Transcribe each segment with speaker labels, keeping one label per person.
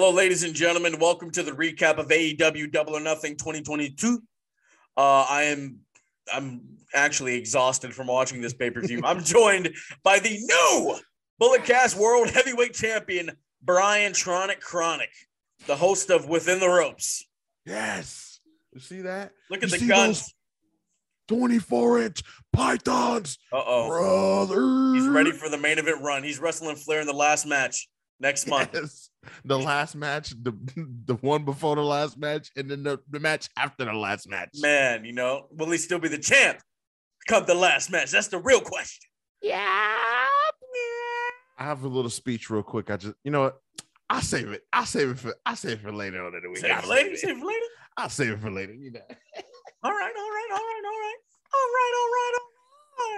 Speaker 1: Hello, ladies and gentlemen. Welcome to the recap of AEW Double or Nothing 2022. Uh, I am I'm actually exhausted from watching this pay per view. I'm joined by the new Bullet Cast World Heavyweight Champion Brian Tronic Chronic, the host of Within the Ropes.
Speaker 2: Yes. You see that?
Speaker 1: Look at
Speaker 2: You
Speaker 1: the guns.
Speaker 2: 24 inch pythons,
Speaker 1: Uh oh.
Speaker 2: brother.
Speaker 1: He's ready for the main event run. He's wrestling Flair in the last match next month.
Speaker 2: Yes. The last match, the the one before the last match, and then the, the match after the last match.
Speaker 1: Man, you know, will he still be the champ come the last match? That's the real question.
Speaker 2: Yeah. I have a little speech real quick. I just, you know what? I'll save it. I'll save it for I'll save it for later on in the week.
Speaker 1: Save it
Speaker 2: I'll
Speaker 1: for later.
Speaker 2: save it.
Speaker 1: Save it for later.
Speaker 2: I'll save it for later. You know.
Speaker 1: All right, all right, all right, all right, all right, all right,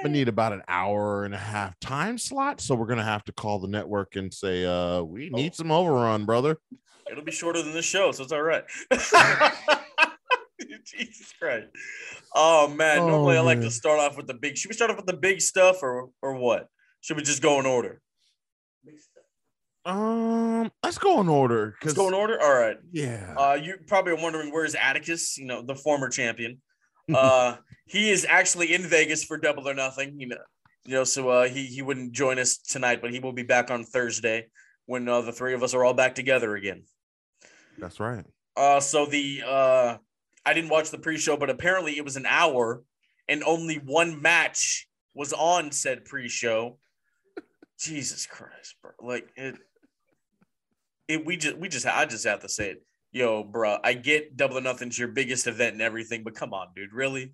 Speaker 1: all
Speaker 2: I need about an hour and a half time slot, so we're gonna have to call the network and say, uh, we need some overrun, brother.
Speaker 1: It'll be shorter than the show, so it's all right. Jesus Christ. Oh man,
Speaker 2: Oh,
Speaker 1: normally I like to start off with the big. Should we start off with the big stuff or or what? Should we just go in order?
Speaker 2: Um, let's go in order.
Speaker 1: Let's go in order. All right.
Speaker 2: yeah,
Speaker 1: Uh, you probably are wondering where's Atticus? You know, the former champion. Uh, he is actually in Vegas for Double or Nothing. You know, you know, so uh, he he wouldn't join us tonight, but he will be back on Thursday when uh, the three of us are all back together again.
Speaker 2: that's right.
Speaker 1: Uh, so the uh, I didn't watch the pre-show, but apparently it was an hour, and only one match was on said pre-show. Jesus Christ, bro! Like it, it. We just, we just, I just have to say it, yo, bro. I get Double or Nothing's your biggest event and everything, but come on, dude, really,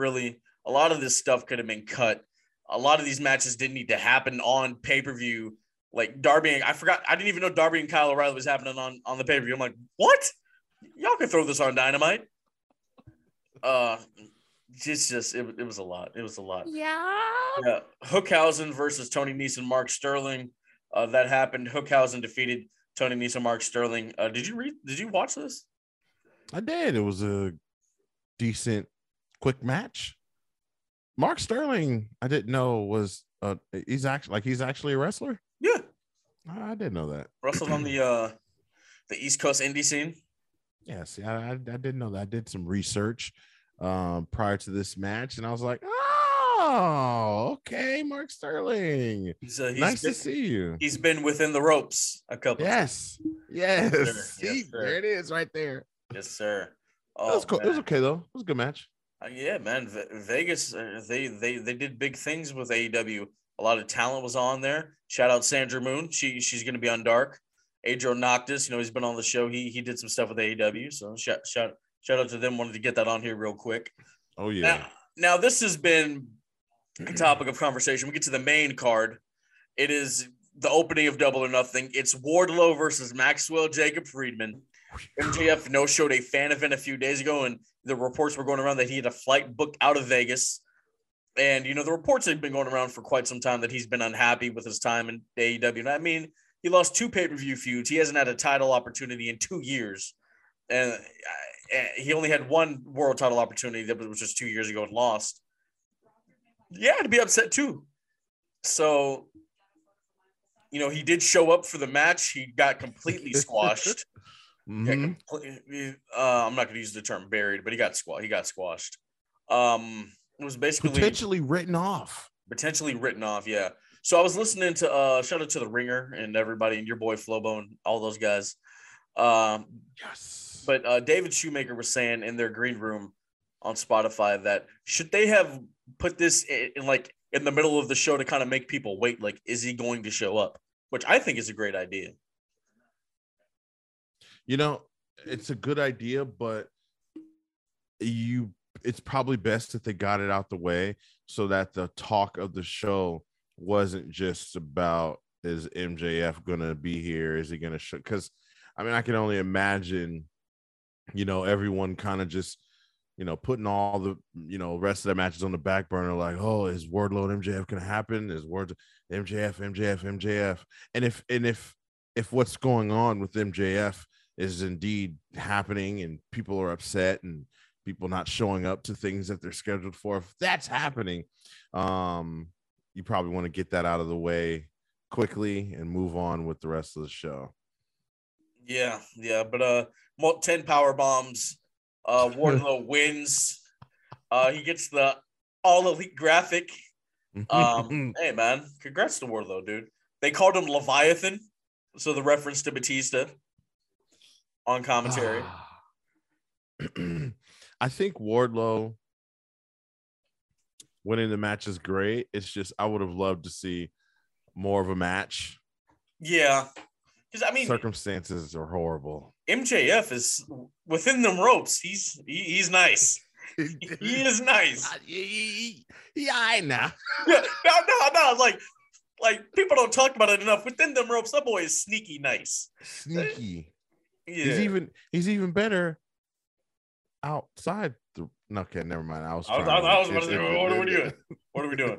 Speaker 1: really. A lot of this stuff could have been cut. A lot of these matches didn't need to happen on pay-per-view. Like Darby, and- I forgot. I didn't even know Darby and Kyle O'Reilly was happening on on the pay-per-view. I'm like, what? Y'all can throw this on Dynamite. Uh, just, just it, it was a lot. It was a lot.
Speaker 2: Yeah.
Speaker 1: Yeah, Hookhausen versus Tony Nese and, Mark Sterling. Uh, that happened. Hookhausen defeated Tony Nese and, Mark Sterling. Uh, did you read? Did you watch this?
Speaker 2: I did. It was a decent, quick match. Mark Sterling, I didn't know was uh he's actually like he's actually a wrestler.
Speaker 1: Yeah,
Speaker 2: I didn't know that.
Speaker 1: wrestled on the uh the East Coast indie scene.
Speaker 2: Yes, I, I, I didn't know that. I did some research um prior to this match, and I was like, oh, okay, Mark Sterling.
Speaker 1: He's uh, he's
Speaker 2: nice
Speaker 1: been,
Speaker 2: to see you.
Speaker 1: he's been within the ropes a couple.
Speaker 2: Yes, yes.
Speaker 1: sir.
Speaker 2: See,
Speaker 1: Yes,
Speaker 2: there it is, right there.
Speaker 1: yes, sir.
Speaker 2: It
Speaker 1: Oh,
Speaker 2: was cool. It was okay though. It was a good match.
Speaker 1: Uh, yeah, man. Ve- Vegas, uh, they they they did big things with AEW. A lot of talent was on there. Shout out Sandra Moon. She she's going to be on Dark. Adriel Noctis, you know, he's been on the show. He he did some stuff with AEW. So shout shout shout out to them. Wanted to get that on here real quick.
Speaker 2: Oh yeah.
Speaker 1: Now, now this has been a topic of conversation. We get to the main card. It is the opening of Double or Nothing. It's Wardlow versus Maxwell Jacob Friedman. MJF no showed a fan event a few days ago, and the reports were going around that he had a flight booked out of Vegas. And you know the reports have been going around for quite some time that he's been unhappy with his time in AEW. And I mean, he lost two pay per view feuds. He hasn't had a title opportunity in two years, and uh, he only had one world title opportunity that was just two years ago and lost. Yeah, to be upset too. So, you know, he did show up for the match. He got completely squashed.
Speaker 2: Mhm.
Speaker 1: uh, I'm not going to use the term buried, but he got squashed. He got squashed. Um, it was basically
Speaker 2: Potentially written off.
Speaker 1: potentially written off. Yeah. So I was listening to uh, shout out to the Ringer and everybody and your boy Flobo and all those guys. Um,
Speaker 2: Yes.
Speaker 1: but uh, David Shoemaker was saying in their green room on Spotify that should they have put this in, in like in the middle of the show to kind of make people wait, like, is he going to show up? Which I think is a great idea.
Speaker 2: You know, it's a good idea, but you it's probably best that they got it out the way so that the talk of the show wasn't just about is MJF gonna be here? Is he gonna show? Because I mean, I can only imagine, you know, everyone kind of just, you know, putting all the, you know, rest of their matches on the back burner, like, oh, is Wardlow and MJF gonna happen? Is Ward MJF, MJF, MJF? And if and if if what's going on with MJF is indeed happening and people are upset and people not showing up to things that they're scheduled for if that's happening um you probably want to get that out of the way quickly and move on with the rest of the show
Speaker 1: Yeah, yeah, but uh, ten power bombs. Uh, Wardlow wins. Uh, he gets the all elite graphic. Um, hey man, congrats to Wardlow, dude. They called him Leviathan, so the reference to Batista on commentary. Ah.
Speaker 2: I think Wardlow winning the match is great. It's just I would have loved to see more of a match.
Speaker 1: yeah, because I mean,
Speaker 2: Circumstances are horrible.
Speaker 1: MJF is within them ropes. He's he, he's nice. He is nice.
Speaker 2: yeah, I know.
Speaker 1: no, no, no. Like, like people don't talk about it enough. Within them ropes, that boy is sneaky nice.
Speaker 2: Sneaky.
Speaker 1: Yeah.
Speaker 2: He's even he's even better outside the. Okay, never mind. I was.
Speaker 1: I was, I was, I was about to say, what are we doing? What are we doing?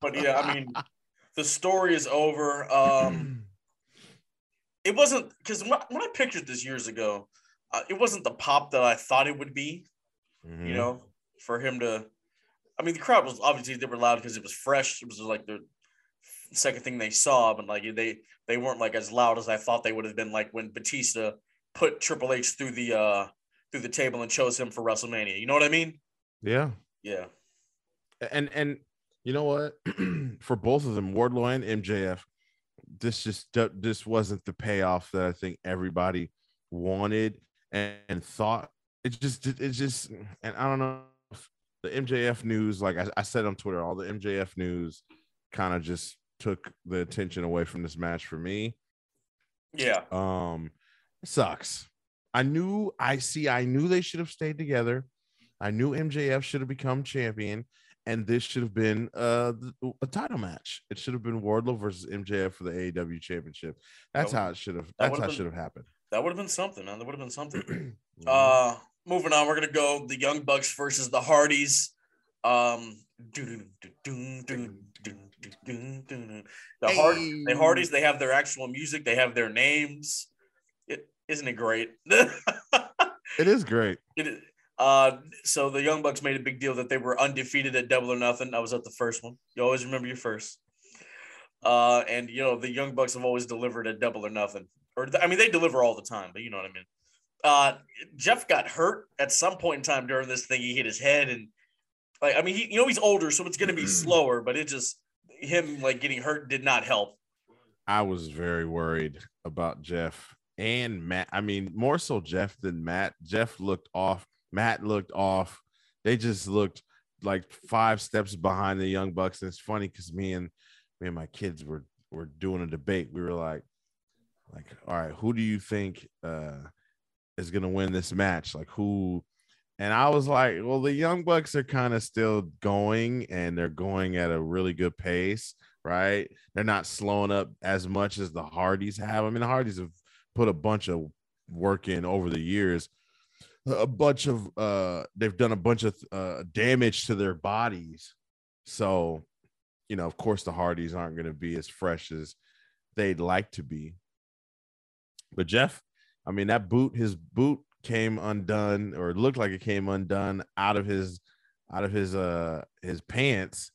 Speaker 1: But yeah, I mean, the story is over. Um, it wasn't because when, I- when I pictured this years ago, uh, it wasn't the pop that I thought it would be.
Speaker 2: Mhm.
Speaker 1: You know, for him to. I mean, the crowd was obviously they were loud because it was fresh. It was like the second thing they saw, but like they they weren't like as loud as I thought they would have been. Like when Batista put Triple H through the uh through the table and chose him for WrestleMania. You know what I mean?
Speaker 2: yeah.
Speaker 1: Yeah.
Speaker 2: and and you know what for both of them wardlow and mjf this just this wasn't the payoff that i think everybody wanted and, and thought it just it just and i don't know the mjf news like I, I said on twitter all the mjf news kind of just took the attention away from this match for me
Speaker 1: Yeah.
Speaker 2: um sucks i knew i see i knew they should have stayed together i knew mjf should have become champion and this should have been uh a title match it should have been wardlow versus mjf for the aew championship that's
Speaker 1: That would-
Speaker 2: how it should have that's how it should have happened
Speaker 1: That would have been something, man. That would have been something. Uh moving on, we're gonna go the Young Bucks versus the Hardys. Um the Hard the Hardys, they have their actual music, they have their names. It, isn't it great?
Speaker 2: it is great
Speaker 1: It- uh, so the Young Bucks made a big deal that they were undefeated at Double or Nothing. I was at the first one. You always remember your first. Uh, and you know the Young Bucks have always delivered at Double or Nothing, or I mean they deliver all the time, but you know what I mean. Uh, Jeff got hurt at some point in time during this thing. He hit his head, and like I mean, he you know he's older, so it's gonna be slower, but it just him like getting hurt did not help.
Speaker 2: i was very worried about jeff and matt i mean more so jeff than matt. Jeff looked off matt looked off. They just looked like five steps behind the young bucks. And it's funny because me and me and my kids were were doing a debate. We were like like all right who do you think uh is gonna win this match? Like who? And i was like well the young bucks are kind of still going and they're going at a really good pace right? They're not slowing up as much as the hardys have. I mean the hardys have put a bunch of work in over the years a bunch of uh they've done a bunch of uh damage to their bodies. So you know of course the hardys aren't going to be as fresh as they'd like to be. But jeff i mean that boot his boot came undone or looked like it came undone out of his out of his uh his pants.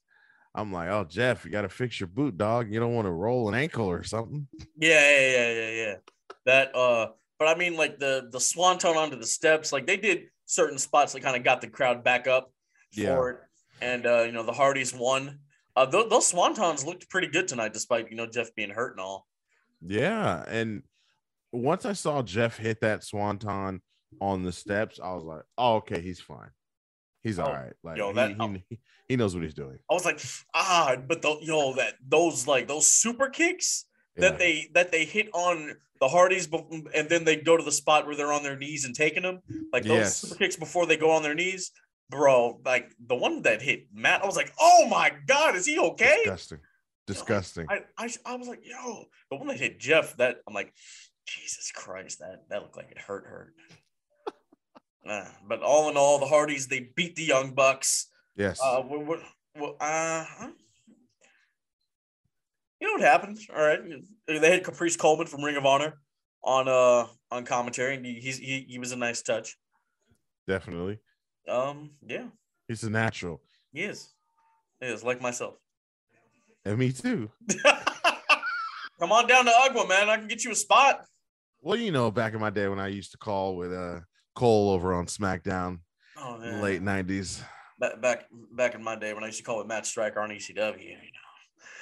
Speaker 2: I'm like oh jeff you got to fix your boot dog. You don't want to roll an ankle or something.
Speaker 1: Yeah, yeah, yeah, yeah, yeah. That uh but I mean like the the swanton onto the steps, like they did certain spots that kind of got the crowd back up for
Speaker 2: Yeah.
Speaker 1: it. And uh, you know, the Hardys won. Uh th- those swantons looked pretty good tonight, despite you know Jeff being hurt and all.
Speaker 2: Yeah, and once I saw Jeff hit that swanton on the steps, I was like, "Oh, okay, he's fine. He's
Speaker 1: Oh,
Speaker 2: all right. Like
Speaker 1: yo,
Speaker 2: he,
Speaker 1: that-
Speaker 2: he, he knows what he's doing."
Speaker 1: I was like, ah, but the yo, that those like those super kicks
Speaker 2: Yeah.
Speaker 1: that they that they hit on the Hardys, and then they go to the spot where they're on their knees and taking them, like those
Speaker 2: Yes.
Speaker 1: super kicks before they go on their knees, bro. Like the one that hit Matt, I was like, oh my god, is he okay?
Speaker 2: disgusting, disgusting.
Speaker 1: I, I I was like, yo, the one that hit Jeff, that I'm like, Jesus Christ, that that looked like it hurt hurt. Uh, but all in all, the Hardys they beat the Young Bucks.
Speaker 2: yes,
Speaker 1: Uh, what, what, what, uh, huh? You know what happened? All right, they had Caprice Coleman from Ring of Honor on uh on commentary, and he he's, he he was a nice touch.
Speaker 2: definitely.
Speaker 1: Um, yeah,
Speaker 2: He's a natural,
Speaker 1: he is. He is like myself.
Speaker 2: and me too.
Speaker 1: Come on down to Ugwa, man. I can get you a spot.
Speaker 2: well, you know, back in my day when I used to call with uh Cole over on SmackDown,
Speaker 1: Oh
Speaker 2: late '90s.
Speaker 1: Back, back back in my day when I used to call it Matt Striker on ECW. You know.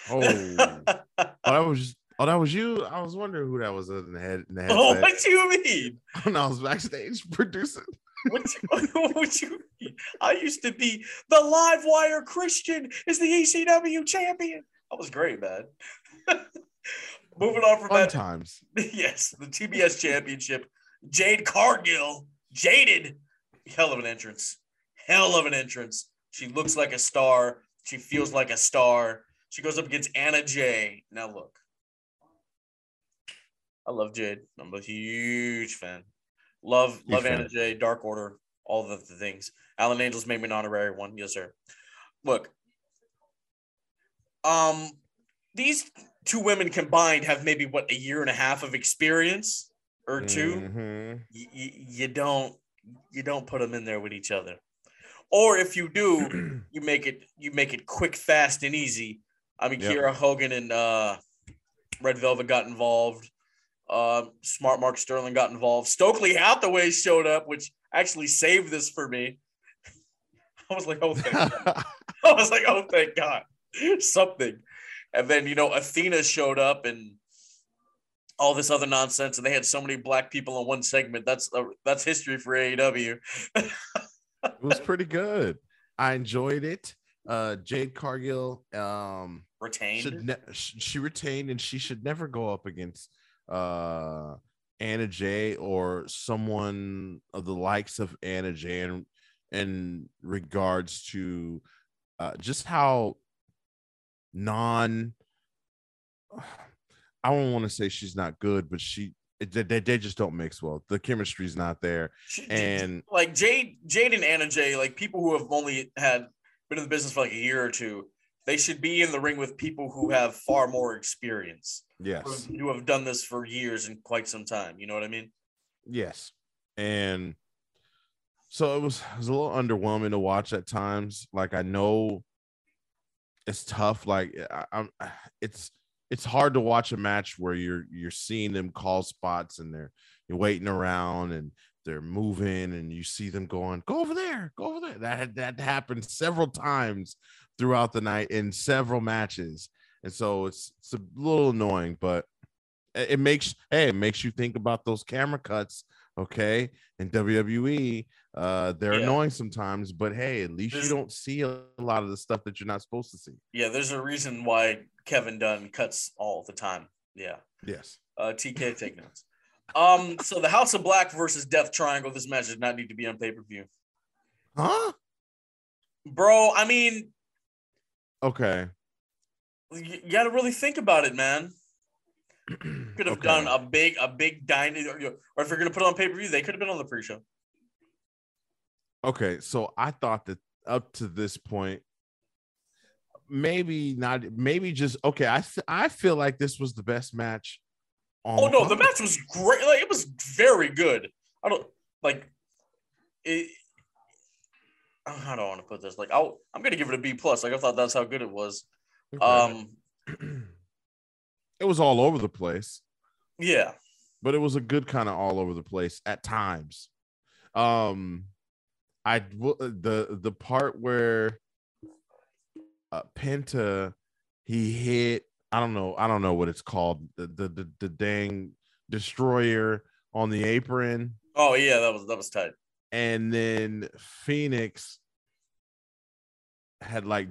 Speaker 2: Oh, that was oh, that was you. I was wondering who that was in the head in the
Speaker 1: oh, what do you mean?
Speaker 2: when I was backstage producing.
Speaker 1: What you, what you mean? I used to be the live wire Christian is the ECW champion. That was great, man. Moving on from
Speaker 2: Fun
Speaker 1: that,
Speaker 2: times.
Speaker 1: yes, the TBS championship. Jade Cargill, jaded, hell of an entrance, hell of an entrance. She looks like a star. She feels like a star. She goes up against Anna Jay. Now look, I love Jade. I'm a huge fan. Love,
Speaker 2: Huge
Speaker 1: love
Speaker 2: fan.
Speaker 1: Anna Jay, Dark Order, all the, the things. Alan Angels made me an honorary one. Yes, sir. Look, um, these two women combined have maybe what a year and a half of experience or 2
Speaker 2: Mhm.
Speaker 1: y- y- you don't you don't put them in there with each other or if you do you make it you make it quick fast and easy i mean
Speaker 2: Yep.
Speaker 1: kiera hogan and uh red velvet got involved uh smart mark sterling got involved stokely hathaway showed up which actually saved this for me i was like oh thank God. i was like oh thank god something and then you know athena showed up and all this other nonsense, and they had so many black people in one segment. That's uh, that's history for AEW.
Speaker 2: it was pretty good. I enjoyed it. Uh, Jade Cargill um,
Speaker 1: Retained.
Speaker 2: ne- she retained, and she should never go up against uh, Anna Jay or someone of the likes of Anna Jay in, in regards to uh, just how non. I don't want to say she's not good, but she they, they they just don't mix well. The chemistry's not there. And-
Speaker 1: like Jade, Jade and Anna Jay, like people who have only had been in the business for like a year or two, they should be in the ring with people who have far more experience,
Speaker 2: Yes.
Speaker 1: who have done this for years and quite some time. You know what I mean?
Speaker 2: Yes. And so it was it was a little underwhelming to watch at times. Like I know it's tough. Like I, I'm it's it's hard to watch a match where you're you're seeing them call spots and they're you're waiting around and they're moving and you see them going, go over there, go over there. That had that happened several times throughout the night in several matches. And so it's it's a little annoying, but it makes hey, it makes you think about those camera cuts okay in wwe uh they're
Speaker 1: Yeah.
Speaker 2: annoying sometimes but hey at least
Speaker 1: There's-
Speaker 2: you don't see a lot of the stuff that you're not supposed to see
Speaker 1: Yeah, there's a reason why Kevin Dunn cuts all the time. Yeah.
Speaker 2: yes
Speaker 1: Uh, TK take notes. Um, so the House of Black versus Death Triangle. This match does not need to be on pay per view,
Speaker 2: huh
Speaker 1: bro. I mean,
Speaker 2: okay
Speaker 1: you, you got to really think about it, man. Could have
Speaker 2: Okay.
Speaker 1: done a big, a big dining, or, or if you're gonna put it on pay per view, they could have been on the pre-show.
Speaker 2: okay so i thought that up to this point maybe not maybe just okay i th- i feel like this was the best match on
Speaker 1: Oh no, the match was great. Like it was very good. I don't like it. I want to put this? Like, I'll, I'm gonna give it a B plus. Like, I thought that's how good it was.
Speaker 2: Okay.
Speaker 1: Um,
Speaker 2: it was all over the place
Speaker 1: yeah,
Speaker 2: but it was a good kind of all over the place at times. Um, I w- the the part where uh, Penta he hit I don't know I don't know what it's called the the the, the dang destroyer on the apron
Speaker 1: Oh yeah, that was that was tight.
Speaker 2: And then Fenix had like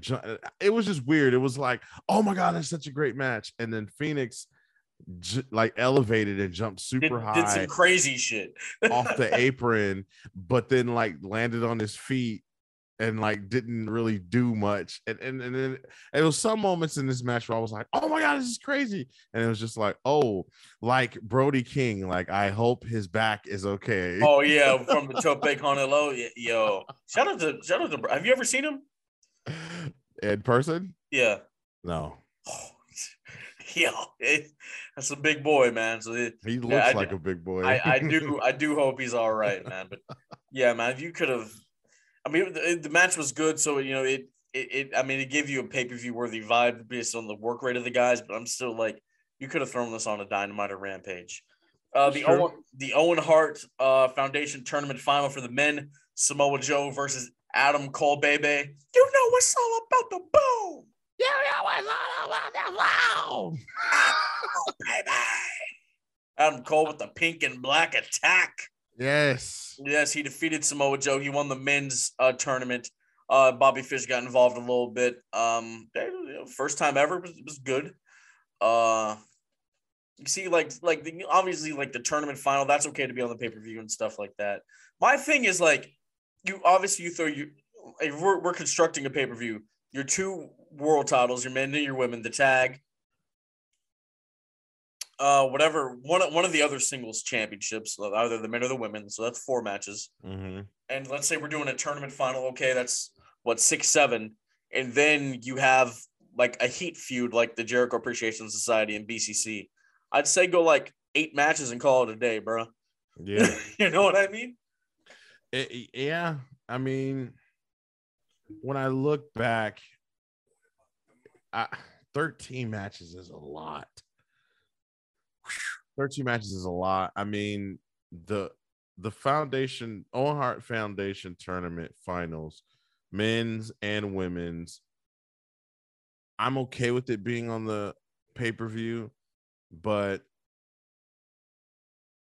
Speaker 2: it was just weird. It was like, oh my god, that's such a great match, and then Fenix like elevated and jumped
Speaker 1: Did,
Speaker 2: super
Speaker 1: did
Speaker 2: high
Speaker 1: some crazy shit.
Speaker 2: off the apron, but then like landed on his feet and like didn't really do much. And and, and then it was some moments in this match where I was like, oh my god, this is crazy. And it was just like, oh, like Brody King, like I hope his back is okay.
Speaker 1: Oh yeah, from the Tope Con Hilo. Yo, shout out to shout out to. Have you ever seen him?
Speaker 2: In person?
Speaker 1: Yeah.
Speaker 2: No.
Speaker 1: Oh, yeah, it- that's a big boy, man. So it,
Speaker 2: He looks
Speaker 1: I
Speaker 2: like
Speaker 1: do-
Speaker 2: a big boy.
Speaker 1: I, I do I do hope he's all right, man. But yeah, man, if you could have, I mean, the, the match was good, so you know it, it. it I mean, it gave you a pay per view worthy vibe based on the work rate of the guys. But I'm still like, you could have thrown this on a Dynamite or Rampage. Uh, the
Speaker 2: true.
Speaker 1: Owen, the Owen Hart uh, Foundation tournament final for the men: Samoa Joe versus Adam Cole. Baby, you know what's all about the boom,
Speaker 2: Yeah, yeah, what's all about that wow?
Speaker 1: oh, baby. Adam Cole with the pink and black attack.
Speaker 2: Yes.
Speaker 1: Yes, he defeated Samoa Joe. He won the men's uh, tournament. Uh, Bobby Fish got involved a little bit. Um, first time ever was, was good. Uh, you see, like, like the, obviously, like the tournament final, that's okay to be on the pay per view and stuff like that. My thing is like, you obviously you throw you. We're, we're constructing a pay per view. Your two world titles, your men and your women, the tag, uh, whatever one one of the other singles championships, either the men or the women. So that's four matches
Speaker 2: Mm-hmm.
Speaker 1: and let's say we're doing a tournament final, okay, that's what six, seven, and then you have like a heat feud like the Jericho Appreciation Society and BCC. I'd say go like eight matches and call it a day, bro.
Speaker 2: Yeah.
Speaker 1: you know what I mean?
Speaker 2: It- yeah. I mean, when I look back, I, 13 matches is a lot. 13 matches is a lot. I mean, the the foundation Owen Hart Foundation tournament finals, men's and women's. I'm okay with it being on the pay-per-view, but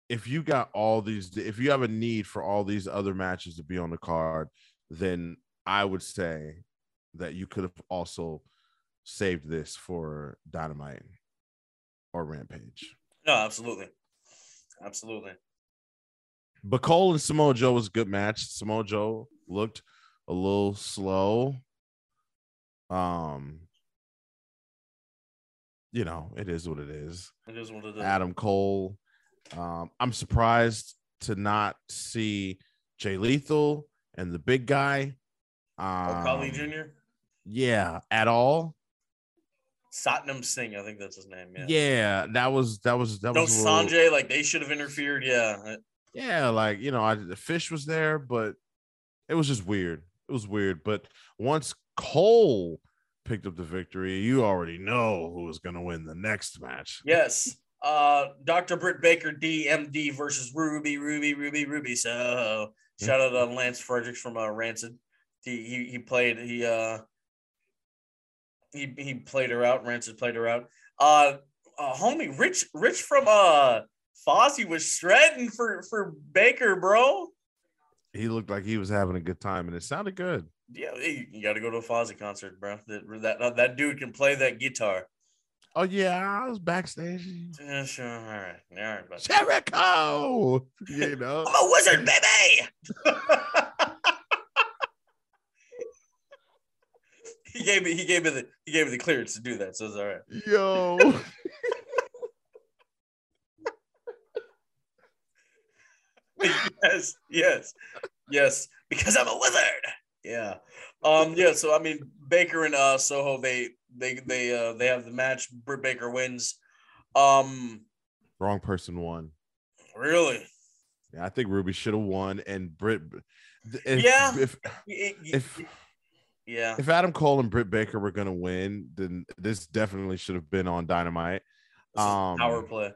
Speaker 2: if you got all these if you have a need for all these other matches to be on the card, then I would say that you could have also saved this for Dynamite or Rampage.
Speaker 1: No, absolutely. Absolutely.
Speaker 2: But Cole and Samoa Joe was a good match. Samoa Joe looked a little slow. Um, you know, it is what it is.
Speaker 1: It is what it is.
Speaker 2: Adam Cole. Um, I'm surprised to not see Jay Lethal and the big guy. Um,
Speaker 1: Kali Jr.
Speaker 2: Yeah, at all.
Speaker 1: Satnam Singh, I think that's his name. Yeah.
Speaker 2: Yeah, that was that was that
Speaker 1: No
Speaker 2: was
Speaker 1: Sanjay, like they should have interfered. Yeah.
Speaker 2: yeah, like you know, I the fish was there, but it was just weird. It was weird. But once Cole picked up the victory, you already know who was gonna win the next match.
Speaker 1: Yes. Uh, Dr. Britt Baker, DMD versus Ruby, Ruby, Ruby, Ruby. So shout out to Lance Fredericks from uh, Rancid. He, he he played he uh he he played her out. Rancid played her out. Uh, uh homie, Rich Rich from uh Fozzy was shredding for for Baker, bro.
Speaker 2: He looked like he was having a good time, and it sounded good.
Speaker 1: Yeah, you, got to go to a Fozzy concert, bro. That that that dude can play that guitar.
Speaker 2: Oh yeah, I was backstage.
Speaker 1: Yeah, sure. All right, all right, but
Speaker 2: Jericho, you know.
Speaker 1: I'm a wizard, baby. he gave me he gave me the he gave me the clearance to do that, so it's all right.
Speaker 2: Yo,
Speaker 1: yes, yes, yes, because I'm a wizard. Yeah. Um. Yeah. So I mean, Baker and uh Soho, they they they uh they have the match. Britt Baker wins. Um.
Speaker 2: wrong person won.
Speaker 1: Really.
Speaker 2: Yeah, I think Ruby should have won, and Britt. If,
Speaker 1: Yeah.
Speaker 2: If
Speaker 1: y-
Speaker 2: if
Speaker 1: yeah.
Speaker 2: if Adam Cole and Britt Baker were gonna win, then this definitely should have been on Dynamite. Um,
Speaker 1: power play.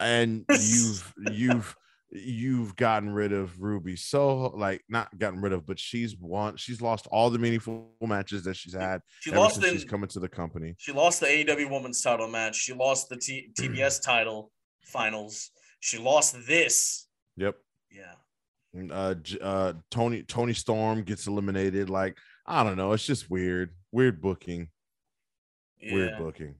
Speaker 2: And you've you've you've gotten rid of Ruby so like not gotten rid of, but she's won. She's lost all the meaningful matches that she's had
Speaker 1: She lost in
Speaker 2: she's coming to the company.
Speaker 1: She lost the AEW Women's Title match. She lost the T- TBS title finals. She lost this.
Speaker 2: Yep.
Speaker 1: Yeah.
Speaker 2: uh, uh Toni Toni Storm gets eliminated. Like I don't know, it's just weird, weird booking, weird booking.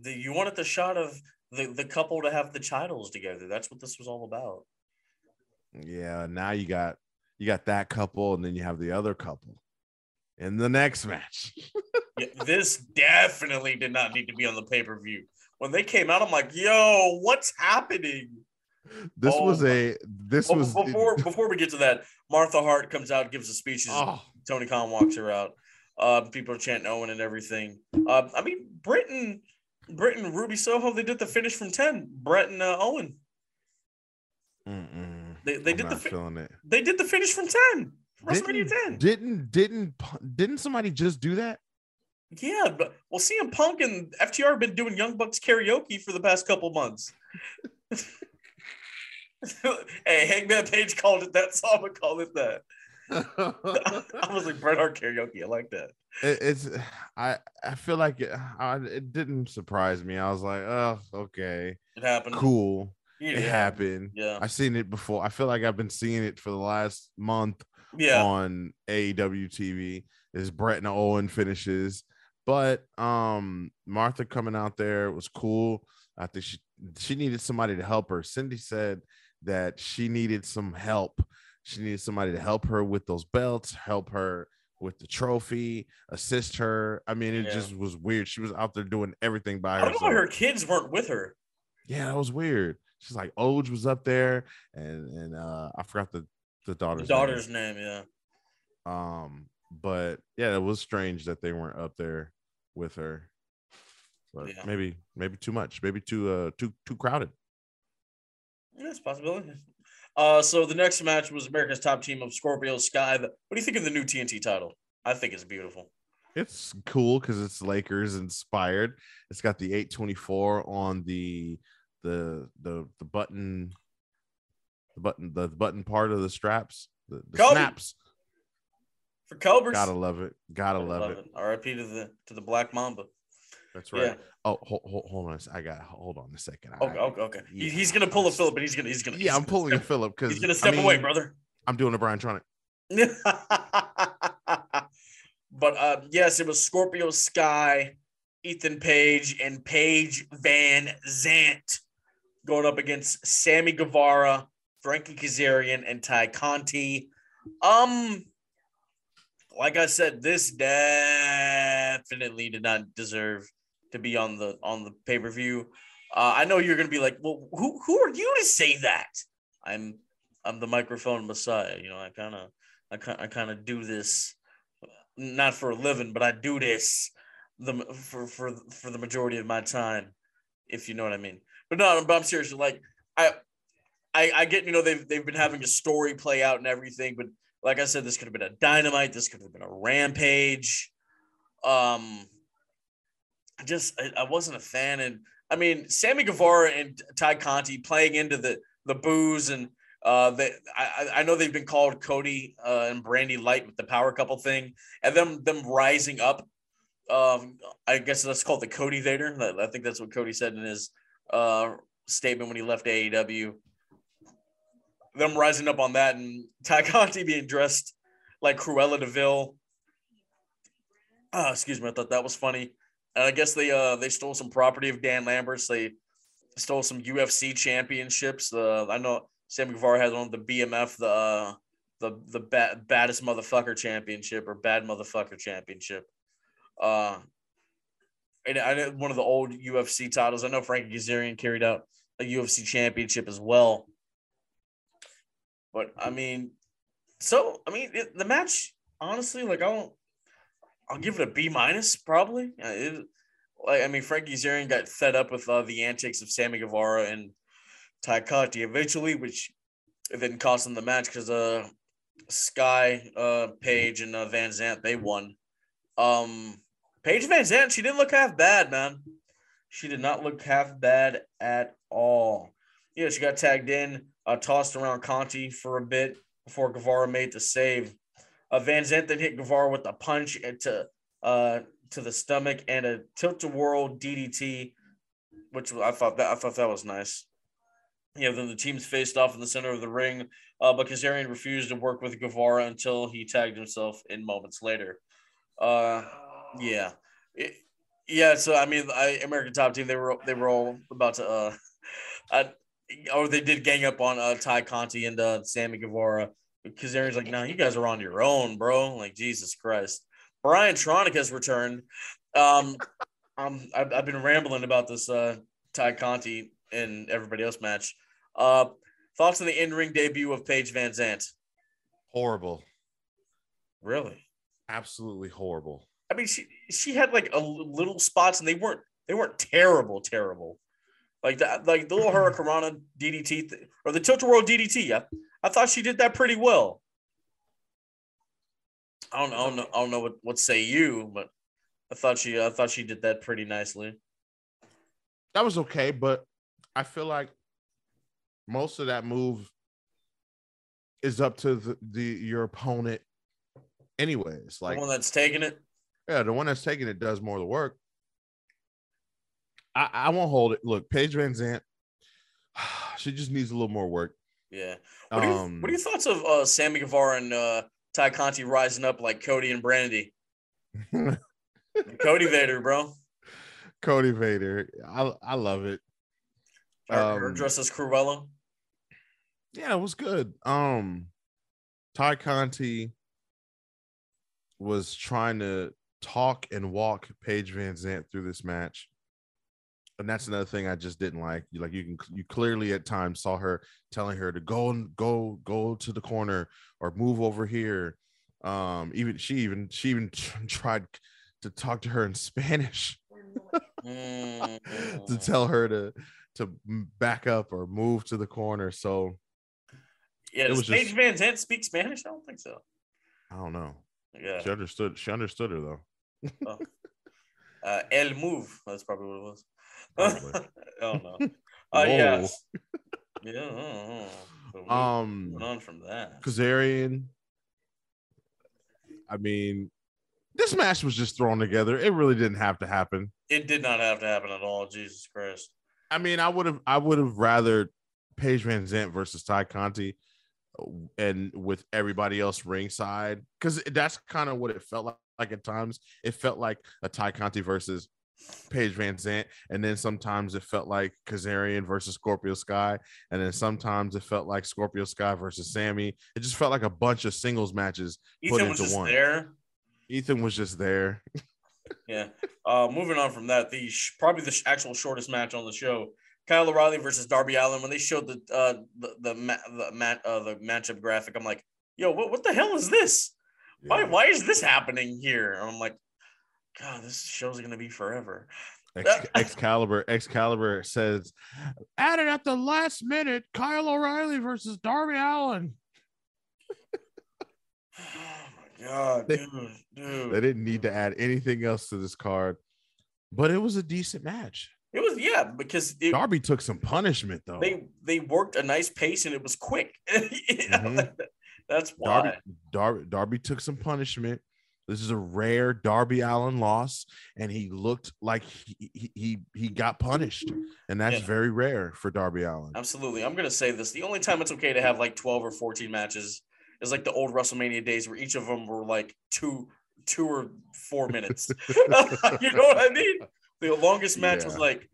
Speaker 1: The, you wanted the shot of the, the couple to have the titles together. That's what this was all about.
Speaker 2: Yeah, now you got you got that couple, and then you have the other couple in the next match.
Speaker 1: Yeah, this definitely did not need to be on the pay per view. When they came out, I'm like, "Yo, what's happening?"
Speaker 2: This
Speaker 1: Oh
Speaker 2: was a this
Speaker 1: Well,
Speaker 2: was
Speaker 1: before before we get to that, Martha Hart comes out, gives a speech.
Speaker 2: Oh
Speaker 1: Tony Khan walks her out. Uh, people are chanting Owen and everything. Uh, I mean, Britain, Britain, Ruby Soho, they did the finish from 10. Bret and uh, Owen,
Speaker 2: mm-mm.
Speaker 1: They- they
Speaker 2: I'm
Speaker 1: did the fi- they did the finish from 10. WrestleMania 10.
Speaker 2: Didn't, didn't didn't didn't somebody just do that?
Speaker 1: Yeah, but well, CM Punk and FTR have been doing Young Bucks karaoke for the past couple months. hey, Hangman Page called it that, so I'm gonna call it that. I was like Bret Hart karaoke. I like that.
Speaker 2: It, it's I I feel like it, I, it didn't surprise me. I was like, oh, okay,
Speaker 1: It happened.
Speaker 2: cool.
Speaker 1: Yeah,
Speaker 2: It happened.
Speaker 1: Yeah.
Speaker 2: I've seen it before. I feel like I've been seeing it for the last month
Speaker 1: Yeah.
Speaker 2: on AEW TV. Is Bret and Owen finishes, but um Martha coming out there was cool. I think she she needed somebody to help her. Cindy said that she needed some help. She needed somebody to help her with those belts, help her with the trophy, assist her. I mean, it
Speaker 1: Yeah.
Speaker 2: just was weird. She was out there doing everything by herself.
Speaker 1: I don't know her kids weren't with her.
Speaker 2: Yeah, that was weird. She's like Oje was up there, and and uh I forgot the the
Speaker 1: The
Speaker 2: daughter's
Speaker 1: daughter's name, yeah.
Speaker 2: Um, but yeah, it was strange that they weren't up there with her. But
Speaker 1: Yeah.
Speaker 2: maybe maybe too much, maybe too uh too too crowded.
Speaker 1: A possibility. Uh, so the next match was America's top team of Scorpio Sky. What do you think of the new TNT title? I think it's beautiful.
Speaker 2: It's cool because it's Lakers inspired. It's got the 824 on the the the the button the button the button part of the straps, the, the snaps.
Speaker 1: For Cobras,
Speaker 2: Gotta love it. Gotta love, it.
Speaker 1: R.I.P. to the to the Black Mamba.
Speaker 2: That's right.
Speaker 1: Yeah.
Speaker 2: Oh, hold, hold, hold on. a. I got hold on a second. I-
Speaker 1: Okay, okay, okay.
Speaker 2: Yeah.
Speaker 1: he's gonna pull a Phillip, but he's gonna he's gonna
Speaker 2: Yeah, I'm
Speaker 1: he's
Speaker 2: pulling a
Speaker 1: gonna Phillip
Speaker 2: because
Speaker 1: he's gonna step away, brother.
Speaker 2: I'm doing a Brian Tronic.
Speaker 1: but uh, yes, it was Scorpio Sky, Ethan Page, and Paige Van Zant going up against Sammy Guevara, Frankie Kazarian, and Tay Conti. Um, like I said, this definitely did not deserve to be on the on the pay per view. Uh, I know you're gonna be like, well, who who are you to say that? I'm I'm the microphone messiah. You know, I kind of I kind I kind of do this not for a living, but I do this the for for for the majority of my time, if you know what I mean. But no, but I'm serious. Like I I I get you know they've they've been having a story play out and everything, but like I said, this could have been a dynamite. This could have been a rampage. Um, I just I, I wasn't a fan, and I mean Sammy Guevara and Tay Conti playing into the the booze and uh, they I, I know they've been called Cody uh, and Brandi Light with the power couple thing, and them them rising up. Um, I guess that's called the Cody Vader. I think that's what Cody said in his uh statement when he left AEW. Them rising up on that and Tay Conti being dressed like Cruella de Vil. Uh, excuse me, I thought that was funny. And I guess they uh they stole some property of Dan Lambert's. They stole some UFC championships. Uh, I know Sammy Guevara has one of the BMF, the uh, the the bad, baddest motherfucker championship or bad motherfucker championship. Uh, and I know one of the old UFC titles. I know Frankie Kazarian carried out a UFC championship as well. But I mean, so I mean it, the match. Honestly, like I don't. I'll give it a B minus probably. Uh, It, like I mean, Frankie Kazarian got fed up with uh, the antics of Sammy Guevara and Tay Conti eventually, which then cost him the match because uh Sky, uh Page and uh, Van Zant they won. Um Paige Van Zant, she didn't look half bad, man. She did not look half bad at all. Yeah, she got tagged in, uh, tossed around Conti for a bit before Guevara made the save. Uh, Van Zant then hit Guevara with a punch into uh to the stomach and a tilt a whirl DDT, which I thought that I thought that was nice. Yeah, then the teams faced off in the center of the ring, uh, but Kazarian refused to work with Guevara until he tagged himself in moments later. Uh, yeah, It- yeah. So I mean, I, American Top Team they were they were all about to uh, I, or they did gang up on uh, Tay Conti and uh, Sammy Guevara. Kazarian's like, no, you guys are on your own, bro. Like Jesus Christ. Brian Tronic has returned. Um, um, I've, I've been rambling about this uh, Tay Conti and everybody else match. Uh, thoughts on the in-ring debut of Paige Van Zant?
Speaker 2: Horrible.
Speaker 1: Really?
Speaker 2: Absolutely horrible.
Speaker 1: I mean, she she had like a little spots, and they weren't they weren't terrible, terrible. Like that, like the little Hurricanrana DDT th- or the Tilt a Whirl DDT. I, I thought she did that pretty well. I don't, I don't know. I don't know what what say you, but I thought she I thought she did that pretty nicely.
Speaker 2: That was okay, but I feel like most of that move is up to the, the your opponent anyways. Like
Speaker 1: the one that's taking it.
Speaker 2: Yeah, the one that's taking it does more of the work. I, I won't hold it. Look, Paige Van Zant, she just needs a little more work.
Speaker 1: Yeah. What, are,
Speaker 2: Um,
Speaker 1: your, what are your thoughts of uh, Sammy Guevara and uh, Tay Conti rising up like Cody and Brandi? Cody Vader, bro.
Speaker 2: Cody Vader. I I love it.
Speaker 1: Her, her
Speaker 2: Um,
Speaker 1: dressed as Cruella.
Speaker 2: Yeah, it was good. Um Tay Conti was trying to talk and walk Paige Van Zant through this match. And that's another thing I just didn't like. You like you can you clearly at times saw her telling her to go and go go to the corner or move over here. Um even she even she even tried to talk to her in Spanish to tell her to to back up or move to the corner. So
Speaker 1: yeah, does Paige
Speaker 2: just-
Speaker 1: Van Zant speak Spanish? I don't think so.
Speaker 2: I don't know.
Speaker 1: Yeah.
Speaker 2: She understood. She understood her though.
Speaker 1: Uh, El Move. That's probably what it was.
Speaker 2: Probably.
Speaker 1: I don't know. Uh, yes. Yeah. Don't. So
Speaker 2: Um,
Speaker 1: on from that.
Speaker 2: Kazarian. I mean, this match was just thrown together. It really didn't have to happen.
Speaker 1: It did not have to happen at all. Jesus Christ.
Speaker 2: I mean, I would have. I would have rather Paige Van Zant versus Tay Conti, uh, and with everybody else ringside, because that's kind of what it felt like. Like at times, it felt like a Tay Conti versus Paige Van Zant, and then sometimes it felt like Kazarian versus Scorpio Sky, and then sometimes it felt like Scorpio Sky versus Sammy. It just felt like a bunch of singles matches. Put
Speaker 1: Ethan was
Speaker 2: into
Speaker 1: just
Speaker 2: one.
Speaker 1: there.
Speaker 2: Ethan was just there.
Speaker 1: Yeah. Uh, moving on from that, the sh- probably the sh- actual shortest match on the show, Kyle O'Reilly versus Darby Allin. When they showed the uh, the the ma- the, mat- uh, the matchup graphic, I'm like, yo, what, what the hell is this? Why
Speaker 2: Yeah.
Speaker 1: why is this happening here? And I'm like, God, this show's gonna be forever.
Speaker 2: Ex- Excalibur, Excalibur says, added at the last minute, Kyle O'Reilly versus Darby Allin.
Speaker 1: Oh my god,
Speaker 2: They-
Speaker 1: dude, dude.
Speaker 2: They didn't need to add anything else to this card, but it was a decent match.
Speaker 1: It was yeah, because it,
Speaker 2: Darby took some punishment though.
Speaker 1: they they worked a nice pace and it was quick.
Speaker 2: Mhm.
Speaker 1: That's why.
Speaker 2: Darby, Darby, Darby took some punishment. This is a rare Darby Allin loss, and he looked like he he he, got punished, and that's
Speaker 1: Yeah.
Speaker 2: very rare for Darby Allin.
Speaker 1: Absolutely. I'm gonna say this. The only time it's okay to have like 12 or 14 matches is like the old WrestleMania days where each of them were like two, two or four minutes. you know what I mean? The longest match was like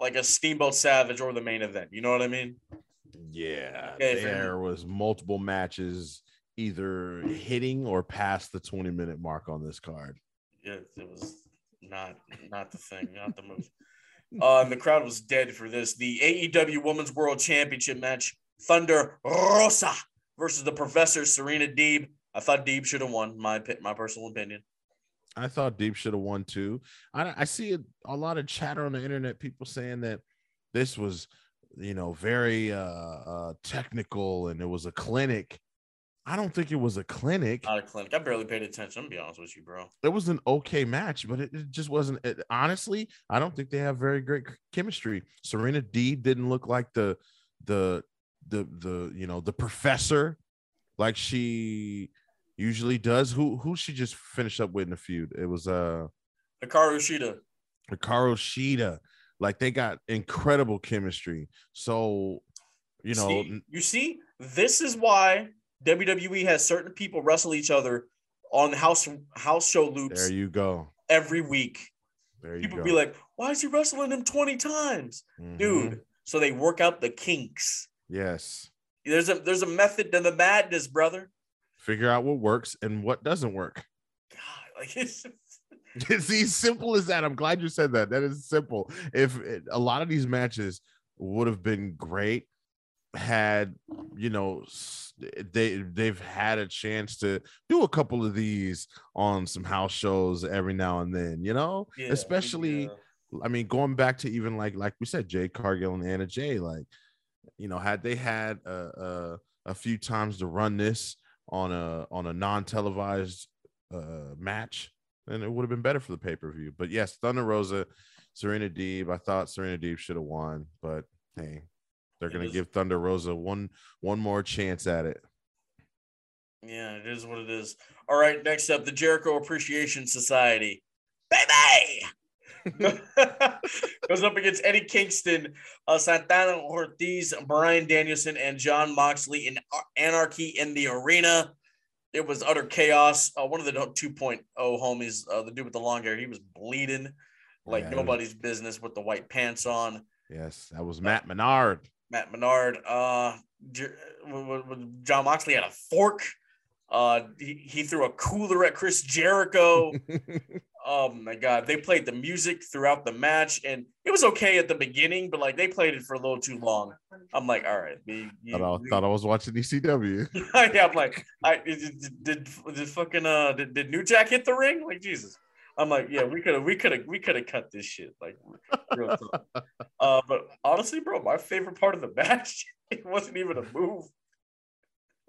Speaker 1: like a Steamboat Savage or the main event. You know what I mean?
Speaker 2: Yeah,
Speaker 1: Okay,
Speaker 2: there was multiple matches either hitting or past the 20 minute mark on this card.
Speaker 1: Yeah, it was not not the thing, not the move. Uh, and the crowd was dead for this. The AEW Women's World Championship match: Thunder Rosa versus the Professor Serena Deeb. I thought Deeb should have won. My my personal opinion.
Speaker 2: I thought Deeb should have won too. I, I see a, a lot of chatter on the internet, people saying that this was, you know, very uh, uh, technical and it was a clinic. I don't think it was a clinic.
Speaker 1: Not a clinic. I barely paid attention. I'm gonna be honest with you, bro.
Speaker 2: it was an okay match, but it, it just wasn't. It, honestly, I don't think they have very great chemistry. Serena Deeb didn't look like the the the the you know the professor like she usually does. Who who she just finished up with in the feud? It was uh
Speaker 1: Hikaru Shida.
Speaker 2: Hikaru Shida. Like they got incredible chemistry. So you know,
Speaker 1: See- you see, this is why WWE has certain people wrestle each other on house house show loops
Speaker 2: there you go.
Speaker 1: every week.
Speaker 2: There you
Speaker 1: People be like, "Why is he wrestling him 20 times?"
Speaker 2: Mhm.
Speaker 1: dude. So they work out the kinks.
Speaker 2: Yes.
Speaker 1: There's a there's a method to the madness, brother.
Speaker 2: Figure out what works and what doesn't work.
Speaker 1: God, like it's
Speaker 2: It's as simple as that. I'm glad you said that. That is simple. If it, a lot of these matches would have been great had you know they they've had a chance to do a couple of these on some house shows every now and then, you know,
Speaker 1: yeah,
Speaker 2: especially
Speaker 1: yeah.
Speaker 2: I mean, going back to even like like we said, Jade Cargill and Anna Jay, like you know, had they had a a, a few times to run this on a on a non televised uh, match, and it would have been better for the pay per view. But yes, Thunder Rosa, Serena Deeb. I thought Serena Deeb should have won, but hey, they're gonna give Thunder Rosa one one more chance at it.
Speaker 1: Yeah, it is what it is. All right, next up, the Jericho Appreciation Society. Baby! Goes up against Eddie Kingston, uh, Santana Ortiz, Bryan Danielson, and Jon Moxley in Anarchy in the Arena. It was utter chaos. Uh, one of the 2.0 homies, uh, the dude with the long hair, he was bleeding like
Speaker 2: Yeah, it was-
Speaker 1: nobody's business with the white pants on.
Speaker 2: Yes, that was Matt Menard.
Speaker 1: Matt Menard. Uh, Jon Moxley had a fork. Uh, he, he threw a cooler at Chris Jericho. oh my god, they played the music throughout the match, and it was okay at the beginning, but like they played it for a little too long. I'm like, all right, you,
Speaker 2: thought, I, thought I was watching ECW.
Speaker 1: yeah, I'm like, I did, did, did fucking uh did, did New Jack hit the ring? Like Jesus. I'm like, yeah, we could have, we could have, we could have cut this shit. Like, real talk. uh, but honestly, bro, my favorite part of the match, it wasn't even a move.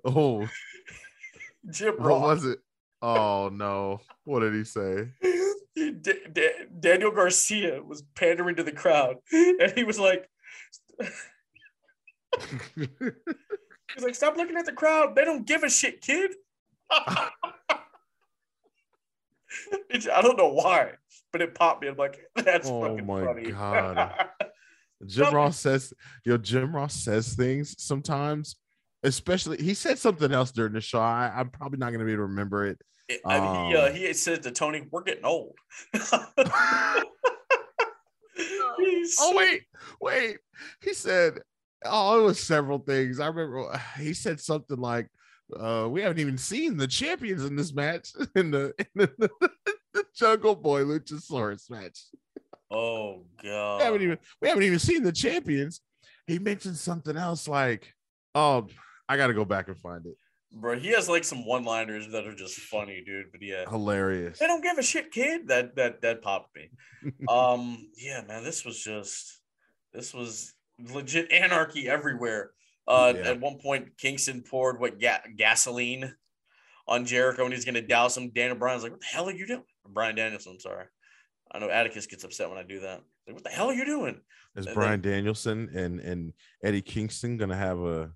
Speaker 2: Oh,
Speaker 1: Jim
Speaker 2: what
Speaker 1: Ross,
Speaker 2: was it? Oh no! What did he say?
Speaker 1: D- D- Daniel Garcia was pandering to the crowd, and he was like, he's like, stop looking at the crowd. They don't give a shit, kid. It's- I don't know why, but it popped me. I'm like, that's
Speaker 2: Oh
Speaker 1: fucking
Speaker 2: my
Speaker 1: funny.
Speaker 2: God. Jim Ross says, yo, Jim Ross says things sometimes, especially he said something else during the show. I, I'm probably not going to be able to remember it.
Speaker 1: It- I mean, he, uh,
Speaker 2: Um,
Speaker 1: he said to Tony, "We're getting old."
Speaker 2: Oh, wait, wait. He said, oh, it was several things. I remember he said something like, uh, we haven't even seen the champions in this match in the, in the, the Jungle Boy Luchasaurus match.
Speaker 1: Oh
Speaker 2: we
Speaker 1: god!
Speaker 2: haven't even we haven't even seen the champions. He mentioned something else like, "Oh, I got to go back and find it."
Speaker 1: Bro, he has like some one-liners that are just funny, dude. But yeah,
Speaker 2: Hilarious.
Speaker 1: they don't give a shit, kid. That that that popped me. um, yeah, man, this was just this was legit anarchy everywhere. Uh,
Speaker 2: Yeah.
Speaker 1: at one point, Kingston poured what ga- gasoline on Jericho, and he's gonna douse him. Daniel Bryan's like, "What the hell are you doing?" Bryan Danielson, sorry. I know Atticus gets upset when I do that. Like, what the hell are you doing?
Speaker 2: Is
Speaker 1: and
Speaker 2: Bryan Danielson and and Eddie Kingston gonna have a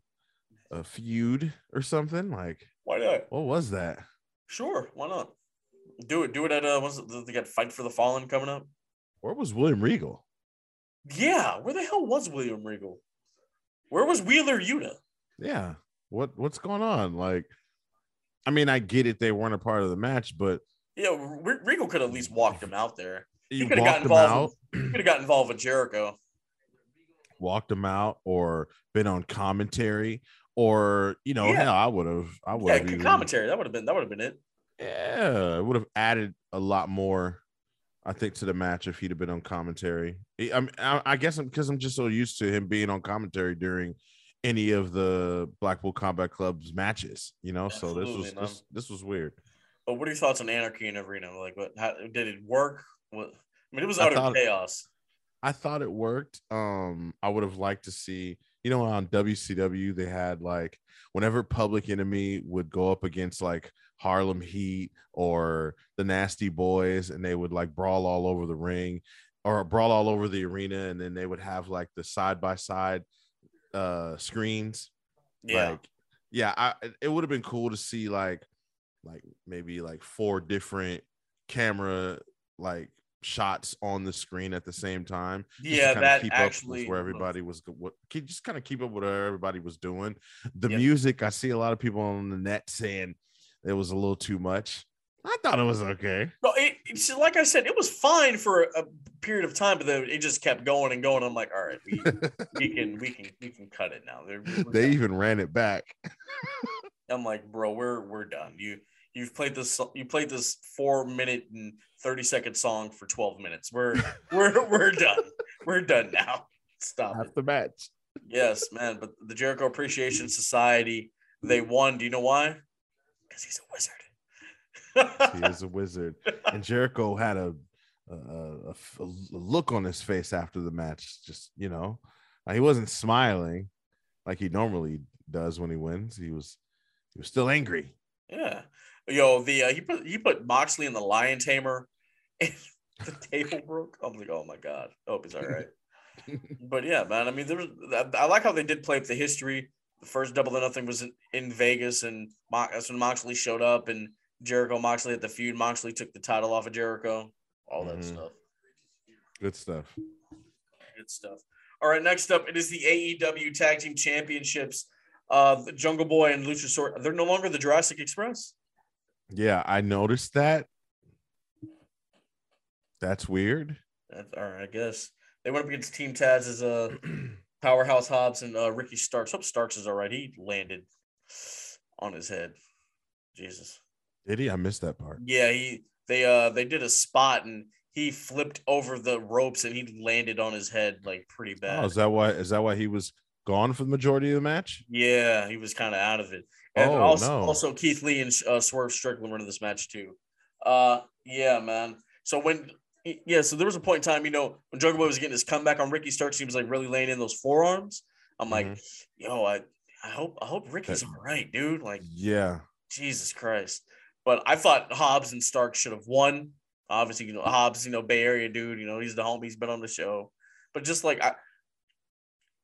Speaker 2: a feud or something? Like,
Speaker 1: Why not?
Speaker 2: what was that?
Speaker 1: Sure, why not? Do it. Do it at uh, what's it? They got Fight for the Fallen coming up.
Speaker 2: Where was William Regal?
Speaker 1: Yeah, where the hell was William Regal? Where was Wheeler Yuta?
Speaker 2: Yeah. What what's going on? Like, I mean, I get it; they weren't a part of the match, but
Speaker 1: Yeah, Re- Regal could have at least walked him out there.
Speaker 2: you
Speaker 1: coulda
Speaker 2: walked
Speaker 1: got involved
Speaker 2: out,
Speaker 1: Could have got involved with Jericho.
Speaker 2: walked them out, or been on commentary, or you know,
Speaker 1: Yeah.
Speaker 2: hell, I would have, I would
Speaker 1: Yeah,
Speaker 2: have
Speaker 1: commentary. That would have been that would have been it.
Speaker 2: Yeah, it would have added a lot more, I think, to the match if he'd have been on commentary. I, I guess because I'm just so used to him being on commentary during any of the Blackpool Combat Club's matches, you know. So this was this, this was weird.
Speaker 1: But what are your thoughts on Anarchy in Arena? Like, what? How, did it work? What? I mean, it was utter
Speaker 2: thought-
Speaker 1: chaos.
Speaker 2: I thought it worked. Um, I would have liked to see, you know, on WCW they had like whenever Public Enemy would go up against like Harlem Heat or the Nasty Boys, and they would like brawl all over the ring or brawl all over the arena, and then they would have like the side by side uh screens.
Speaker 1: Yeah,
Speaker 2: Like, yeah, I it would have been cool to see like like maybe like four different camera like shots on the screen at the same time.
Speaker 1: yeah. That
Speaker 2: keep
Speaker 1: actually
Speaker 2: up with where everybody was what just kind of keep up with where everybody was doing. The
Speaker 1: Yep.
Speaker 2: music, I see a lot of people on the net saying it was a little too much. I thought it was okay.
Speaker 1: No, it, it's like I said, it was fine for a period of time, but then it just kept going and going. I'm like, all right, we, we can we can we can cut it now. They're- we're
Speaker 2: they
Speaker 1: done.
Speaker 2: even ran it back.
Speaker 1: I'm like, bro, we're we're done. You you've played this you played this four minute and thirty second song for twelve minutes. We're we're we're done. We're done now. Stop it.
Speaker 2: Half the match.
Speaker 1: Yes, man. But the Jericho Appreciation Society, they won. Do you know why? Because he's a wizard.
Speaker 2: He is a wizard. And Jericho had a, a, a- a look on his face after the match. Just, you know, he wasn't smiling like he normally does when he wins. He was he was still angry.
Speaker 1: Yeah. Yo, the uh, he put he put Moxley in the Lion Tamer, and the table broke. I'm like, oh my god, I hope he's all right. but yeah, man. I mean, there was. I like how they did play up the history. The first double or nothing was in, in Vegas, and Mo- that's when Moxley showed up, and Jericho Moxley at the feud. Moxley took the title off of Jericho. All that
Speaker 2: Mhm.
Speaker 1: stuff.
Speaker 2: Good stuff.
Speaker 1: Good stuff. All right, next up, it is the AEW Tag Team Championships. Uh, the Jungle Boy and Luchasaurus. They're no longer the Jurassic Express.
Speaker 2: Yeah, I noticed that. That's weird.
Speaker 1: That's, all right, I guess they went up against Team Taz as a Powerhouse Hobbs and uh, Ricky Starks. Hope Starks is all right. He landed on his head. Jesus.
Speaker 2: Did he? I missed that part.
Speaker 1: Yeah, he they uh they did a spot and he flipped over the ropes and he landed on his head like pretty bad.
Speaker 2: Oh, is that why? Is that why he was gone for the majority of the match?
Speaker 1: Yeah, he was kind of out of it. And
Speaker 2: Oh,
Speaker 1: also,
Speaker 2: no.
Speaker 1: also Keith Lee and uh, Swerve Strickland were in this match too. Uh, yeah, man. So when yeah, so there was a point in time, you know, when Jungle Boy was getting his comeback on Ricky Starks, he was like really laying in those forearms. I'm like,
Speaker 2: Mhm.
Speaker 1: yo, I I hope I hope Ricky's
Speaker 2: That-
Speaker 1: all right, dude. Like,
Speaker 2: Yeah.
Speaker 1: Jesus Christ. But I thought Hobbs and Stark should have won. Obviously, you know, Hobbs, you know, Bay Area dude, you know, he's the homie, he's been on the show. But just like I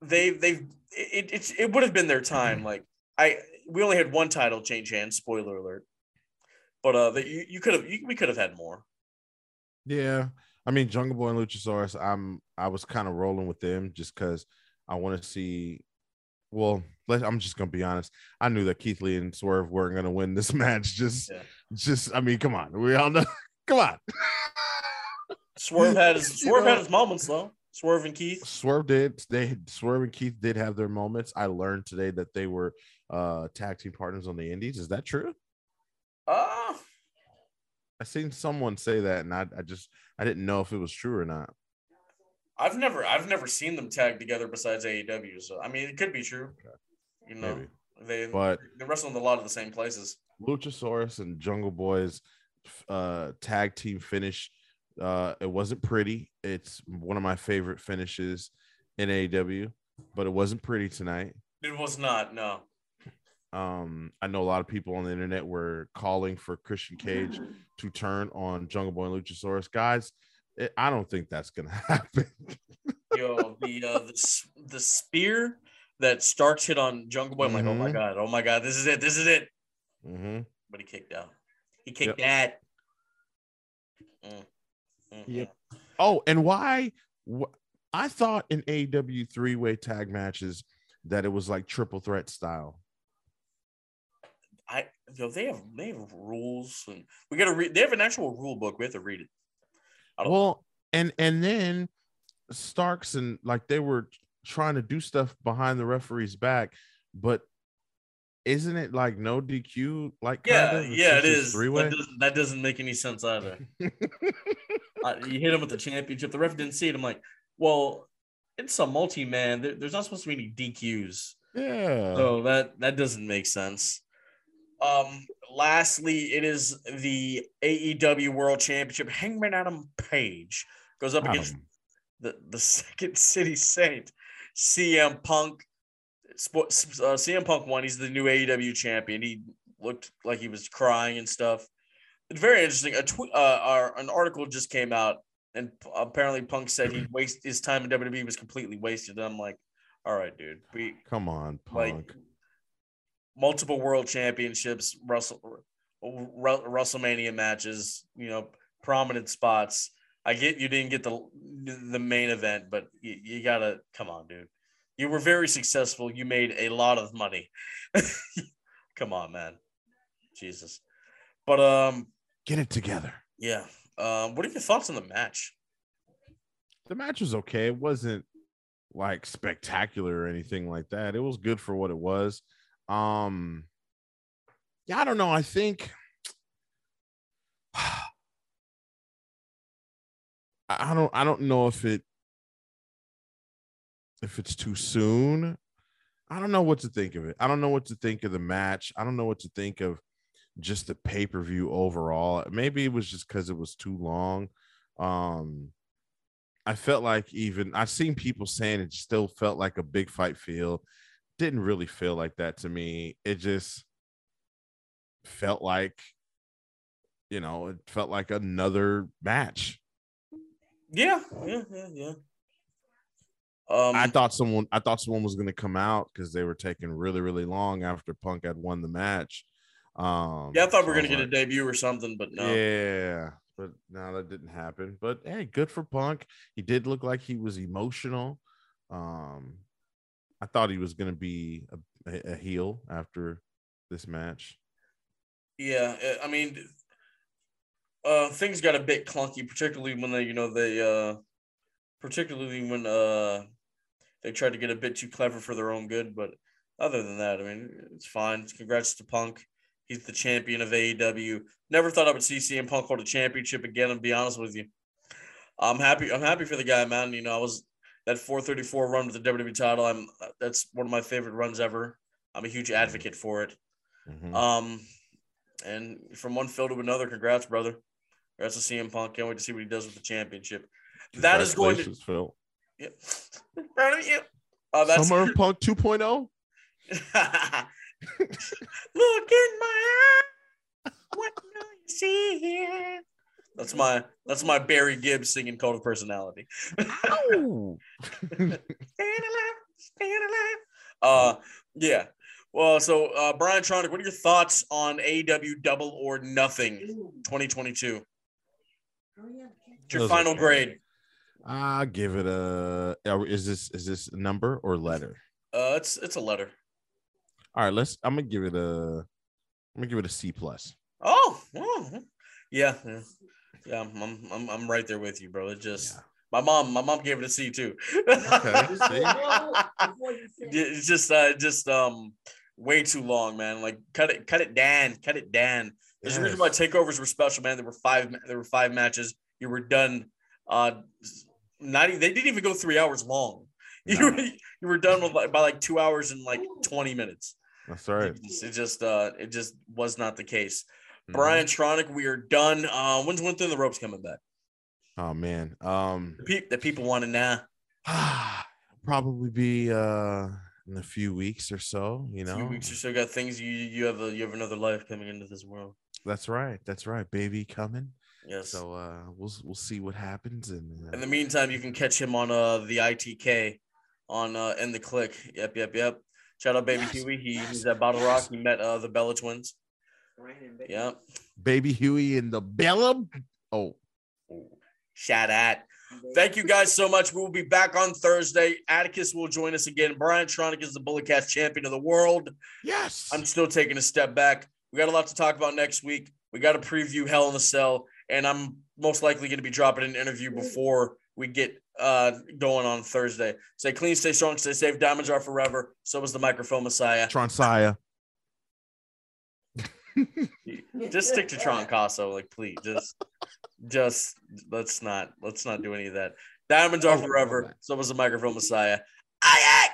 Speaker 1: they they've it it, it would have been their time. Like I we only had one title change hands, spoiler alert. But uh the, you, you could have you, we could have had more.
Speaker 2: Yeah. I mean, Jungle Boy and Luchasaurus, I'm I was kind of rolling with them just because I want to see. Well, let, I'm just gonna be honest. I knew that Keith Lee and Swerve weren't gonna win this match. Just,
Speaker 1: Yeah.
Speaker 2: just I mean, come on, we all know. Come on,
Speaker 1: Swerve had his Swerve
Speaker 2: know-
Speaker 1: had his moments though. Swerve and Keith.
Speaker 2: Swerve did. They Swerve and Keith did have their moments. I learned today that they were uh tag team partners on the Indies. Is that true?
Speaker 1: Uh
Speaker 2: I seen someone say that, and I, I just I didn't know if it was true or not.
Speaker 1: I've never I've never seen them tag together besides AEW. So I mean it could be true. You know,
Speaker 2: Maybe.
Speaker 1: they
Speaker 2: But
Speaker 1: they wrestle in a lot of the same places.
Speaker 2: Luchasaurus and Jungle Boys uh tag team finish. Uh it wasn't pretty. It's one of my favorite finishes in AEW, but it wasn't pretty tonight.
Speaker 1: It was not, no.
Speaker 2: Um I know a lot of people on the internet were calling for Christian Cage to turn on Jungle Boy and Luchasaurus. Guys, it, I don't think that's gonna happen.
Speaker 1: Yo, the uh, the the spear that Starks hit on Jungle Boy. I'm like, oh my
Speaker 2: Mhm.
Speaker 1: god, oh my god, this is it, this is it.
Speaker 2: Mhm.
Speaker 1: But he kicked out. He kicked that. Mm. Mm,
Speaker 2: Yep.
Speaker 1: mm.
Speaker 2: Oh, and why? wh- I thought in AW three way tag matches that it was like triple threat style.
Speaker 1: I yo, they have they have rules and we gotta read. They have an actual rule book. We have to read it.
Speaker 2: Well, and and then Starks and like they were trying to do stuff behind the referee's back, but isn't it like no DQ? Like
Speaker 1: Yeah, yeah, it is.
Speaker 2: three
Speaker 1: That doesn't, that doesn't make any sense either. uh, you hit him with the championship. The ref didn't see it. I'm like, well, it's a multi man. There, there's not supposed to be any DQs.
Speaker 2: yeah.
Speaker 1: So that that doesn't make sense. Um, lastly, it is the AEW World Championship. Hangman Adam Page goes up against the, the second city saint, CM Punk. Uh, CM Punk won. He's the new AEW champion. He looked like he was crying and stuff. It's very interesting. A tw- uh, our, an article just came out, and apparently Punk said he waste his time in WWE was completely wasted. And I'm like, all right, dude. We
Speaker 2: Come on,
Speaker 1: like
Speaker 2: Punk.
Speaker 1: Multiple world championships, Russell, Ru- WrestleMania matches, you know, prominent spots. I get you didn't get the the main event, but you, you gotta come on, dude. You were very successful. You made a lot of money. come on, man. Jesus. But um,
Speaker 2: Get it together.
Speaker 1: yeah. Um, what are your thoughts on the match?
Speaker 2: the match was okay. It wasn't like spectacular or anything like that. It was good for what it was. Um yeah, I don't know. I think I don't I don't know if it if it's too soon. I don't know what to think of it. I don't know what to think of the match. I don't know what to think of just the pay-per-view overall. Maybe it was just because it was too long. Um I felt like even I've seen people saying it still felt like a big fight feel. Didn't really feel like that to me. It just felt like, you know, it felt like another match.
Speaker 1: Yeah, yeah, yeah, yeah. Um,
Speaker 2: I thought someone, I thought someone was going to come out because they were taking really, really long after Punk had won the match. Um,
Speaker 1: yeah, I thought we were gonna get a debut or something, but no.
Speaker 2: Yeah, but no, that didn't happen. But hey, good for Punk. He did look like he was emotional. Um, I thought he was going to be a, a, heel after this match.
Speaker 1: Yeah, uh, I mean, uh, things got a bit clunky, particularly when they, you know, they, uh, particularly when uh, they tried to get a bit too clever for their own good. But other than that, I mean, it's fine. Congrats to Punk. He's the champion of AEW. Never thought I would see CM Punk hold a championship again. And be honest with you, I'm happy. I'm happy for the guy, man. You know, I was that 434 run with the WWE title. I'm that's one of my favorite runs ever. I'm a huge advocate for it.
Speaker 2: Mhm.
Speaker 1: Um, and from one field to another, congrats, brother. Congrats to CM Punk. Can't wait to see what he does with the championship. That is going to.
Speaker 2: Phil.
Speaker 1: Yep. Proud of you. Oh, that's
Speaker 2: Summer Punk oh? 2.0.
Speaker 1: Look in my eyes. What do you see here? That's my that's my Barry Gibb's singing code of personality.
Speaker 2: Ow!
Speaker 1: Staying alive, staying alive. Uh, yeah. Well, so uh, Brian Tronic, what are your thoughts on AW Double or Nothing 2022? What's your
Speaker 2: Those
Speaker 1: final grade?
Speaker 2: I give it a. uh, Is this is this a number or letter?
Speaker 1: Uh, it's it's a letter.
Speaker 2: All right, let's. I'm gonna give it a. I'm gonna give it a C plus.
Speaker 1: Oh, oh, yeah, yeah, yeah. I'm, I'm I'm I'm right there with you, bro. It just
Speaker 2: Yeah.
Speaker 1: my mom my mom gave it a C too.
Speaker 2: Okay,
Speaker 1: it's just uh just um way too long, man. Like cut it cut it down, cut it down. There's a reason why takeovers were special, man. There were five there were five matches. You were done. Uh, not they didn't even go three hours long. You were, you were done with like, by like two hours and like twenty minutes.
Speaker 2: That's right.
Speaker 1: It just, it just uh it just was not the case. Brian Tronic, we are done. Uh, when's one thing the ropes coming back?
Speaker 2: Oh man. Um.
Speaker 1: The, pe- the people want to know.
Speaker 2: probably be uh in a few weeks or so. You
Speaker 1: A
Speaker 2: know.
Speaker 1: few weeks or so. Got things you you have a you have another life coming into this world.
Speaker 2: That's right. That's right. Baby coming.
Speaker 1: Yes.
Speaker 2: So uh, we'll we'll see what happens and. Uh,
Speaker 1: In the meantime, you can catch him on uh the ITK on uh in the click. Yep, yep, yep. Shout out Baby
Speaker 2: Yes,
Speaker 1: Huey. He,
Speaker 2: yes,
Speaker 1: he's at
Speaker 2: BottleRock.
Speaker 1: He met uh the Bella twins. Yep.
Speaker 2: Baby Huey in the Bellum. Oh,
Speaker 1: Shout out. Thank you guys so much. We will be back on Thursday. Atticus will join us again. Brian Tronic is the Bullet Cast champion of the world.
Speaker 2: yes.
Speaker 1: I'm still taking a step back. We got a lot to talk about next week. We got to preview Hell in the Cell, and I'm most likely going to be dropping an interview before we get uh, going on Thursday. Stay clean, stay strong, stay safe. Diamonds are forever. So is the microphone Messiah.
Speaker 2: Tronsaya.
Speaker 1: Just stick to Tron Casso, like please. Just, just let's not let's not do any of that. Diamonds are forever. So was the microphone Messiah. Aye.